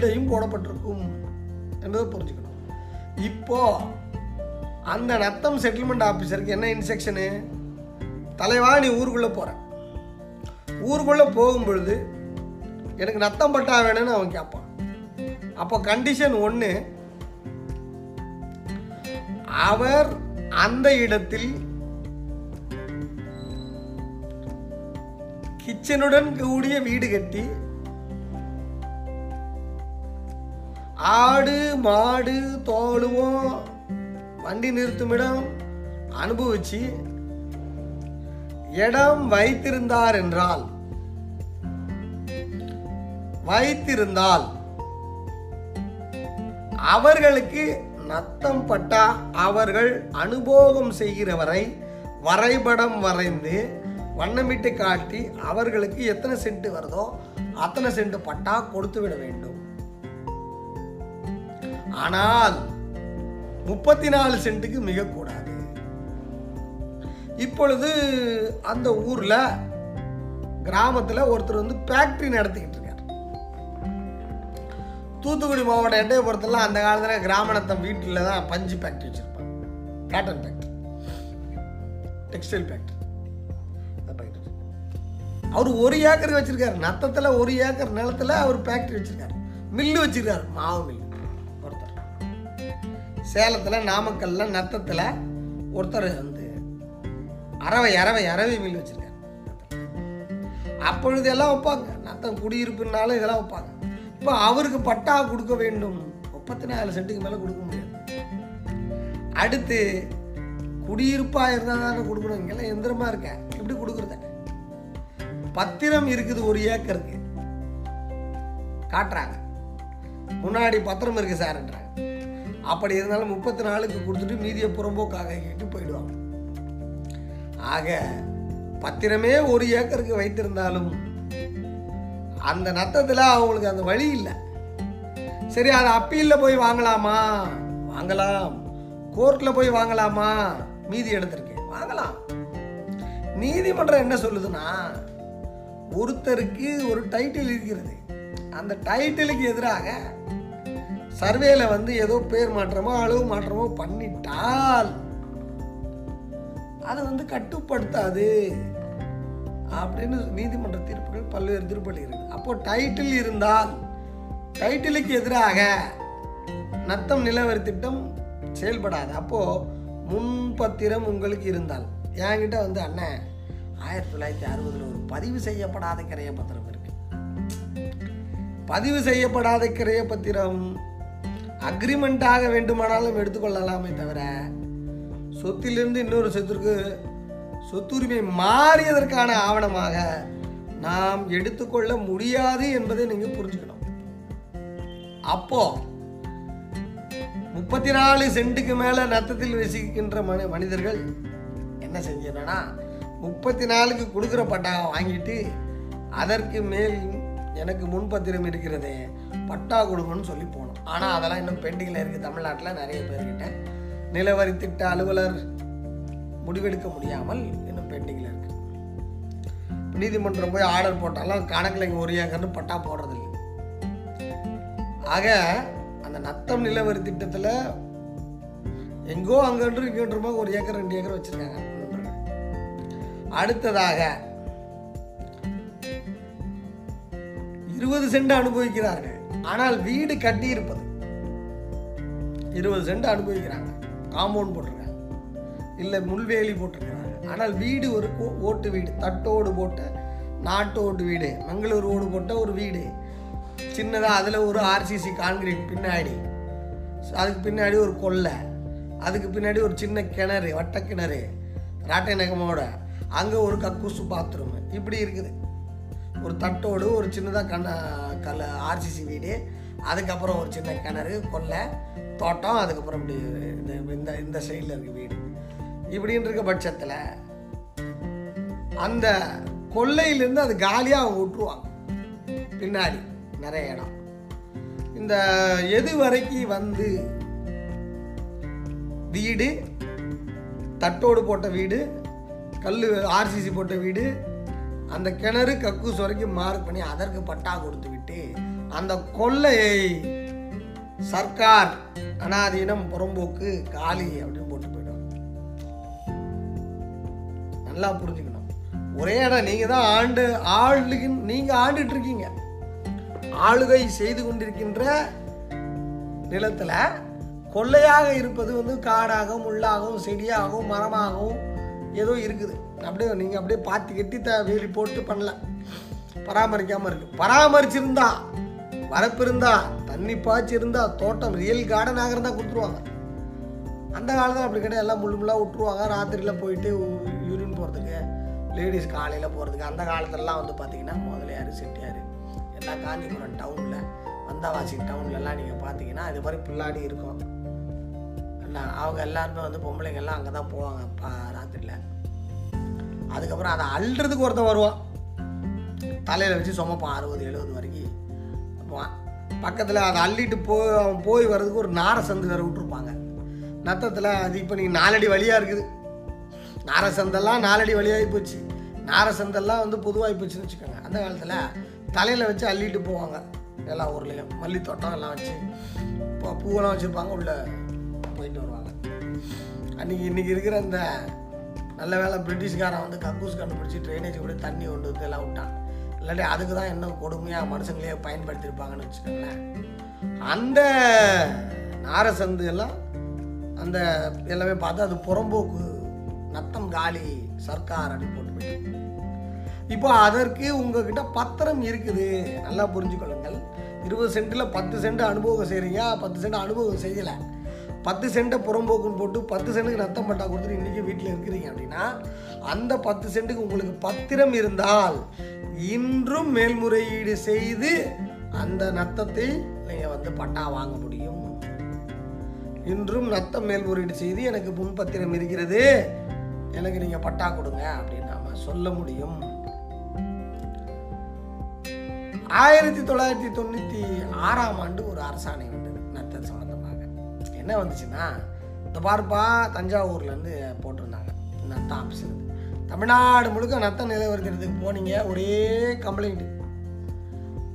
ஷீல்டையும் போடப்பட்டிருக்கும் என்பதை புரிஞ்சுக்கணும். இப்போ அந்த நத்தம் செட்டில்மெண்ட் ஆஃபீஸருக்கு என்ன இன்ஸ்ட்ரக்ஷனு தலைவா நீ ஊருக்குள்ளே போற ஊருக்குள்ளே போகும்பொழுது எனக்கு நத்தம் பட்டா வேணும்னு அவன் கேட்பான் அப்போ கண்டிஷன் ஒன்று அவர் அந்த இடத்தில் கிச்சனுடன் கூடிய வீடு கட்டி ஆடு மாடு தோழுவோம் வண்டி நிறுத்துமிடம் அனுபவிச்சு இடம் வைத்திருந்தார் என்றால் வைத்திருந்தால் அவர்களுக்கு நத்தம் பட்டா அவர்கள் அனுபோகம் செய்கிறவரை வரைபடம் வரைந்து வண்ணமிட்டு காட்டி அவர்களுக்கு எத்தனை சென்ட் வருதோ அத்தனை சென்ட் பட்டா கொடுத்து விட வேண்டும். ஆனால் முப்பத்தி நாலு சென்ட்டுக்கு மிகக்கூடாது. இப்பொழுது அந்த ஊரில் கிராமத்தில் ஒருத்தர் வந்து ஃபேக்ட்ரி நடத்திக்கிட்டு இருக்கார். தூத்துக்குடி மாவட்டம் எட்டயபுரத்துலாம் அந்த காலத்தில் கிராமணத்தம் வீட்டில் தான் பஞ்சு ஃபேக்ட்ரி வச்சுருப்பாங்க காட்டன் ஃபேக்ட்ரி டெக்ஸ்டைல் ஃபேக்ட்ரி அவர் ஒரு ஏக்கர் வச்சிருக்காரு. நத்தத்தில் ஒரு ஏக்கர் நிலத்துல அவர் ஃபேக்ட்ரி வச்சிருக்காரு. மில்லு வச்சிருக்காரு. மாவு மில்லு சேலத்தில் நாமக்கல்ல நத்தத்தில் ஒருத்தர் வந்து அரவை அரவை அரவை மீன் வச்சிருக்காரு. அப்பொழுது எல்லாம் வைப்பாங்க. நத்தம் குடியிருப்புனாலும் இதெல்லாம் வைப்பாங்க. இப்போ அவருக்கு பட்டா கொடுக்க வேண்டும். முப்பத்தி நாலு சென்ட்டுக்கு மேலே கொடுக்க முடியாது. அடுத்து குடியிருப்பா இருந்தால் தானே கொடுக்கணும். இங்கெல்லாம் எந்திரமா இருக்க எப்படி கொடுக்குறத? பத்திரம் இருக்குது ஒரு ஏக்கருக்கு. காட்டுறாங்க. முன்னாடி பத்திரம் இருக்கு சார்ன்ற அப்படி இருந்தாலும் முப்பத்தி நாலுக்கு கொடுத்துட்டு மீதியை புறம்போக்காக கேட்டு போயிடுவாங்க. ஆக பத்திரமே ஒரு ஏக்கருக்கு வைத்திருந்தாலும் அந்த நத்தத்தில் அவங்களுக்கு அந்த வழி இல்லை. சரி அது அப்பீலில் போய் வாங்கலாமா? வாங்கலாம். கோர்ட்டில் போய் வாங்கலாமா? மீதி எடுத்திருக்கேன் வாங்கலாம். நீதிமன்றம் என்ன சொல்லுதுன்னா ஒருத்தருக்கு ஒரு டைட்டில் இருக்கிறது. அந்த டைட்டிலுக்கு எதிராக சர்வேல வந்து ஏதோ பேர் மாற்றமோ அளவு மாற்றமோ பண்ணிட்டால் அதை வந்து கட்டுப்படுத்தாது அப்படின்னு நீதிமன்ற தீர்ப்புகள் பல்வேறு தீர்ப்புகள் இருக்கு. அப்போ டைட்டில் இருந்தால் டைட்டிலுக்கு எதிராக நத்தம் நிலவரி திட்டம் செயல்படாது. அப்போ முன்பத்திரம் உங்களுக்கு இருந்தால். என்கிட்ட வந்து அண்ணன் ஆயிரத்தி தொள்ளாயிரத்தி அறுபதுல ஒரு பதிவு செய்யப்படாத கிரைய பத்திரம் இருக்கு. பதிவு செய்யப்படாத கிரைய பத்திரம் அக்ரிமெண்ட்டாக வேண்டுமானாலும் எடுத்துக்கொள்ளலாமே தவிர சொத்திலிருந்து இன்னொரு சொத்திற்கு சொத்துரிமை மாறியதற்கான ஆவணமாக நாம் எடுத்துக்கொள்ள முடியாது என்பதை நீங்கள் புரிஞ்சுக்கணும். அப்போ முப்பத்தி நாலு சென்ட்டுக்கு மேலே நத்தத்தில் வசிக்கின்ற மனி மனிதர்கள் என்ன செஞ்சனா முப்பத்தி நாலுக்கு கொடுக்குற பட்டாவை வாங்கிட்டு அதற்கு மேல் எனக்கு முன்பத்திரம் இருக்கிறதே பட்டா கொடுங்கன்னு சொல்லி போனோம். ஆனால் அதெல்லாம் இன்னும் பெண்டிங்கில் இருக்குது தமிழ்நாட்டில் நிறைய பேர்கிட்ட நிலவரி திட்ட அலுவலர் முடிவெடுக்க முடியாமல் இன்னும் பெண்டிங்கில் இருக்கு. நீதிமன்றம் போய் ஆர்டர் போட்டாலும் கணக்கில் இங்கே ஒரு ஏக்கர்னு பட்டா போடுறதில்லை. ஆக அந்த நத்தம் நிலவரி திட்டத்தில் எங்கோ அங்கன்று இங்கன்றுமா ஒரு ஏக்கர் ரெண்டு ஏக்கர் வச்சிருக்காங்க. அடுத்ததாக இருபது சென்ட் அனுபவிக்கிறார்கள். ஆனால் வீடு கட்டி இருப்பது இருபது சென்ட் அனுபவிக்கிறாங்க. காம்பவுண்ட் போட்டிருக்காங்க. இல்லை முள்வேலி போட்டிருக்கிறாங்க. ஆனால் வீடு ஒரு ஓட்டு வீடு. தட்டோடு போட்ட நாட்டோடு வீடு. மங்களூர் ஓடு போட்ட ஒரு வீடு. சின்னதாக அதில் ஒரு ஆர்சிசி கான்கிரீட் பின்னாடி. அதுக்கு பின்னாடி ஒரு கொல்லை. அதுக்கு பின்னாடி ஒரு சின்ன கிணறு வட்ட கிணறு ராட்டை நகமோட. அங்கே ஒரு கக்கூசு பாத்ரூம் இப்படி இருக்குது. ஒரு தட்டோடு ஒரு சின்னதாக கண்ண கல் ஆர்சிசி வீடு. அதுக்கப்புறம் ஒரு சின்ன கிணறு கொல்லை தோட்டம் அதுக்கப்புறம் இப்படி இந்த இந்த இந்த சைடில் இருக்க வீடு. இப்படின்னு இருக்க பட்சத்தில் அந்த கொல்லையிலேருந்து அது காலியாக அவங்க விட்டுருவாங்க. பின்னாடி நிறைய இடம். இந்த எது வரைக்கும் வந்து வீடு தட்டோடு போட்ட வீடு கல் ஆர்சிசி போட்ட வீடு அந்த கிணறு கக்கூஸ் வரைக்கும் மார்க் பண்ணி அதற்கு பட்டா கொடுத்து விட்டு அந்த கொள்ளையை சர்க்கார் அனாதீனம் புறம்போக்கு காலி அப்படின்னு போட்டு போயிடும். நல்லா புரிஞ்சுக்கணும். ஒரே இடம் நீங்க தான் ஆண்டு ஆளுகின் நீங்க ஆண்டுட்டு இருக்கீங்க ஆளுகை செய்து கொண்டிருக்கின்ற நிலத்துல கொள்ளையாக இருப்பது வந்து காடாகவும் முள்ளாகவும் செடியாகவும் மரமாகவும் ஏதோ இருக்குது. அப்படியே நீங்கள் அப்படியே பாத்தி கட்டி த வேலி போட்டு பண்ணல பராமரிக்காமல் இருக்கு. பராமரிச்சிருந்தா வரப்பு இருந்தா தண்ணி பாய்ச்சி இருந்தா தோட்டம் ரியல் கார்டன் ஆகிறதா கொடுத்துருவாங்க. அந்த காலத்தில் அப்படி கிடையாது. எல்லாம் முள்ளு முள்ளாக விட்டுருவாங்க. ராத்திரியில் போயிட்டு யூரின் போகிறதுக்கு லேடிஸ் காலையில் போகிறதுக்கு அந்த காலத்துலலாம் வந்து பார்த்தீங்கன்னா முதலியார் செட்டியார். எல்லாம் காஞ்சிபுரம் டவுனில் வந்தாவாசி டவுன்லலாம் நீங்கள் பார்த்தீங்கன்னா இது மாதிரி பிள்ளாடி இருக்கும். நான் அவங்க எல்லாருமே வந்து பொம்பளைங்கள்லாம் அங்கே தான் போவாங்க பா ராத்திரியில். அதுக்கப்புறம் அதை அள்ளுறதுக்கு ஒருத்தன் வருவான். தலையில் வச்சு சுமப்பான் அறுபது எழுபது வரைக்கும் போவான். பக்கத்தில் அதை அள்ளிட்டு போய் அவன் போய் வர்றதுக்கு ஒரு நாரை சந்து வேறு விட்டுருப்பாங்க. நத்தத்தில் அது இப்போ நீங்கள் நாலடி வழியாக இருக்குது. நாரை சந்தெல்லாம் நாலடி வழியாகி போச்சு. நாரை சந்தெல்லாம் வந்து பொதுவாகி போச்சுன்னு வச்சுக்கோங்க. அந்த காலத்தில் தலையில் வச்சு அள்ளிட்டு போவாங்க. எல்லா ஊர்லேயும். மல்லி தோட்டம் எல்லாம் வச்சு இப்போ பூவெல்லாம் வச்சுருப்பாங்க உள்ள. போயிட்டு வருவாங்க. அன்றைக்கி இன்றைக்கி இருக்கிற அந்த நல்ல வேலை பிரிட்டிஷ்காரன் வந்து கக்கூஸ் கண்டுபிடிச்சி ட்ரைனேஜ் கூட தண்ணி கொண்டு வந்து எல்லாம் விட்டான். இல்லாட்டி அதுக்கு தான் இன்னும் கொடுமையாக மனுஷங்களே பயன்படுத்தியிருப்பாங்கன்னு வச்சுக்கோங்களேன். அந்த நாரசந்து எல்லாம் அந்த எல்லாமே பார்த்து அது புறம்போக்கு நத்தம் காலி சர்க்கார் அப்படின்னு போட்டு போயிட்டு இப்போ அதற்கு உங்ககிட்ட பத்திரம் இருக்குது. நல்லா புரிஞ்சுக்கொள்ளுங்கள். இருபது சென்ட்டில் பத்து சென்ட் அனுபவம் செய்கிறீங்க பத்து சென்ட் அனுபவம் செய்யலை. பத்து சென்ட்டை புறம்போக்குன்னு போட்டு பத்து சென்ட்டுக்கு நத்தம் பட்டா கொடுத்துட்டு இன்றைக்கி வீட்டில் இருக்கிறீங்க அப்படின்னா அந்த பத்து சென்ட்டுக்கு உங்களுக்கு பத்திரம் இருந்தால் இன்றும் மேல்முறையீடு செய்து அந்த நத்தத்தை நீங்கள் வந்து பட்டா வாங்க முடியும். இன்றும் நத்தம் மேல்முறையீடு செய்து எனக்கு முன்பத்திரம் இருக்கிறது எனக்கு நீங்கள் பட்டா கொடுங்க அப்படின்னு நாம் சொல்ல முடியும். ஆயிரத்தி தொள்ளாயிரத்தி தொண்ணூற்றி ஆறாம் ஆண்டு ஒரு அரசாணை வந்தது நத்தம் சம்பந்தம் என்ன வந்துச்சுன்னா இந்த பார்ப்பா தஞ்சாவூர்லேருந்து போட்டிருந்தாங்க. நத்தம் ஆஃபீஸர் தமிழ்நாடு முழுக்க நத்த நிலவரத்துக்கு போனீங்க ஒரே கம்ப்ளைண்ட்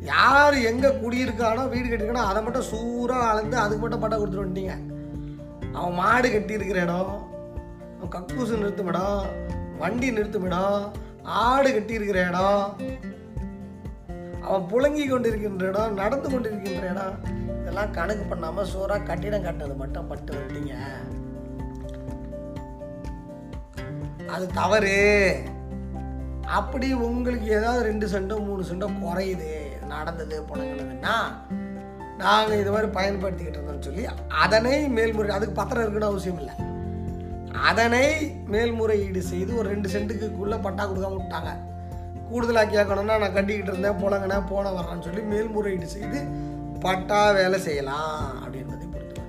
யார் எங்கே குடியிருக்கானோ வீடு கட்டியிருக்கானோ அதை மட்டும் சூறாக அளந்து அதுக்கு மட்டும் பட்டா கொடுத்துட்டு வந்துட்டீங்க. அவன் மாடு கட்டியிருக்கிற இடம் அவன் கக்கூசு நிறுத்தும் இடம் வண்டி நிறுத்தும் இடம் ஆடு கட்டியிருக்கிற இடம் அவன் புழங்கி கொண்டிருக்கின்ற இடம் நடந்து கொண்டிருக்கின்ற இடம். இதெல்லாம் கணக்கு பண்ணாமல் சோறாக கட்டிடம் கட்டினது மட்டும் பட்டு வந்துட்டீங்க. அது தவறு. அப்படி உங்களுக்கு ஏதாவது ரெண்டு சென்டோ மூணு சென்டோ குறையுது நடந்தது புணங்கினதுன்னா நாங்கள் இது மாதிரி பயன்படுத்திக்கிட்டு இருந்தோம்னு சொல்லி அதனை மேல்முறை அதுக்கு பத்திரம் இருக்குன்னு அவசியம் இல்லை. அதனை மேல்முறையீடு செய்து ஒரு ரெண்டு சென்ட்டுக்குள்ளே பட்டா கொடுக்காம விட்டாங்க. கூடுதலாக கேட்கணும்னா நான் கட்டிக்கிட்டு இருந்தேன் புலங்கினேன் போன வர்றேன்னு சொல்லி மேல்முறையீடு செய்து பட்டா வேலை செய்யலாம் அப்படின்றதை பொறுத்து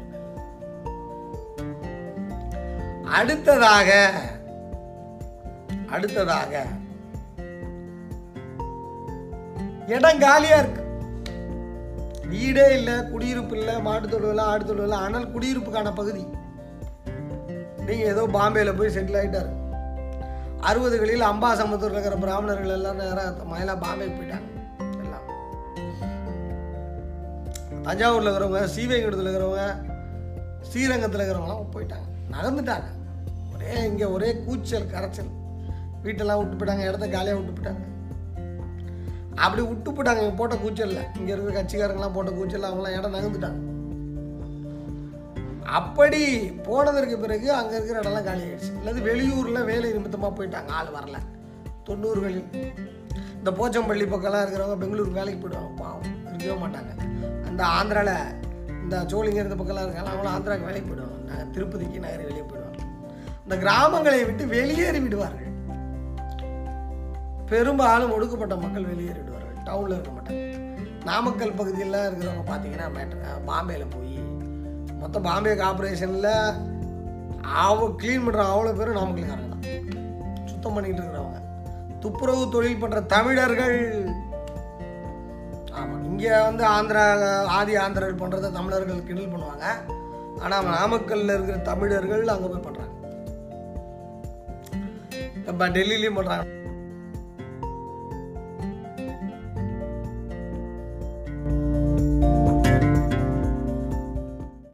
அடுத்ததாக அடுத்ததாக இடம் காலியா இருக்கு. வீடே இல்லை குடியிருப்பு இல்லை மாட்டு தொழுவில் ஆடு தொழுவில் ஆனால் குடியிருப்புக்கான பகுதி. நீங்க ஏதோ பாம்பேல போய் செட்டில் ஆயிட்டாரு. அறுபதுகளில் அம்பாசமுத்தூர்ல இருக்கிற பிராமணர்கள் எல்லாம் நேரம் மயிலா பாம்பே போயிட்டாங்க. தஞ்சாவூரில் இருக்கிறவங்க ஸ்ரீவைகுண்டத்தில் இருக்கிறவங்க ஸ்ரீரங்கத்தில் இருக்கிறவங்களாம் போயிட்டாங்க. நகர்ந்துட்டாங்க. ஒரே இங்கே ஒரே கூச்சல் கரைச்சல். வீட்டெல்லாம் விட்டு போயிட்டாங்க இடத்த காலியாக விட்டு போயிட்டாங்க. அப்படி விட்டு போயிட்டாங்க இங்கே போட்ட கூச்சலில். இங்கே இருக்கிற கட்சிக்காரங்களாம் போட்ட கூச்சல் அவங்களாம் இடம் நகர்ந்துட்டாங்க. அப்படி போனதற்கு பிறகு அங்கே இருக்கிற இடம்லாம் காலி ஆயிடுச்சு. அல்லது வெளியூரில் வேலை நிமித்தமாக போயிட்டாங்க. ஆள் வரல. தொண்ணூறுகளில். இந்த போச்சம்பள்ளி பக்கம்லாம் இருக்கிறவங்க பெங்களூர் வேலைக்கு போயிடுவாங்க. பாவம். இருக்கவே மாட்டாங்க. அந்த ஆந்திராவில் இந்த சோழிங்க இருந்த பக்கம்லாம் இருக்காங்க அவங்களும் ஆந்திராவுக்கு வெளியே போயிடுவாங்க. நாங்கள் திருப்பதிக்கு நகர் வெளியே போயிடுவாங்க. இந்த கிராமங்களை விட்டு வெளியேறி விடுவார்கள். பெரும்பாலும் ஒடுக்கப்பட்ட மக்கள் வெளியேறிடுவார்கள் டவுனில் இருக்க மாட்டாங்க. நாமக்கல் பகுதியில் இருக்கிறவங்க பார்த்தீங்கன்னா பாம்பேயில் போய் மொத்தம் பாம்பே கார்பரேஷனில் அவ க்ளீன் பண்ணுற அவ்வளோ பேரும் நாமக்கல்காரங்க தான். சுத்தம் பண்ணிகிட்டு இருக்கிறவங்க. துப்புரவு தொழில் பண்ணுற தமிழர்கள் இங்கே வந்து ஆந்திரா ஆதி ஆந்திரர்கள் பண்ணுறத தமிழர்கள் கிண்டல் பண்ணுவாங்க. ஆனால் நாமக்கல்ல இருக்கிற தமிழர்கள் அங்கே போய் பண்ணுறாங்க இப்போ டெல்லிலையும் பண்ணுறாங்க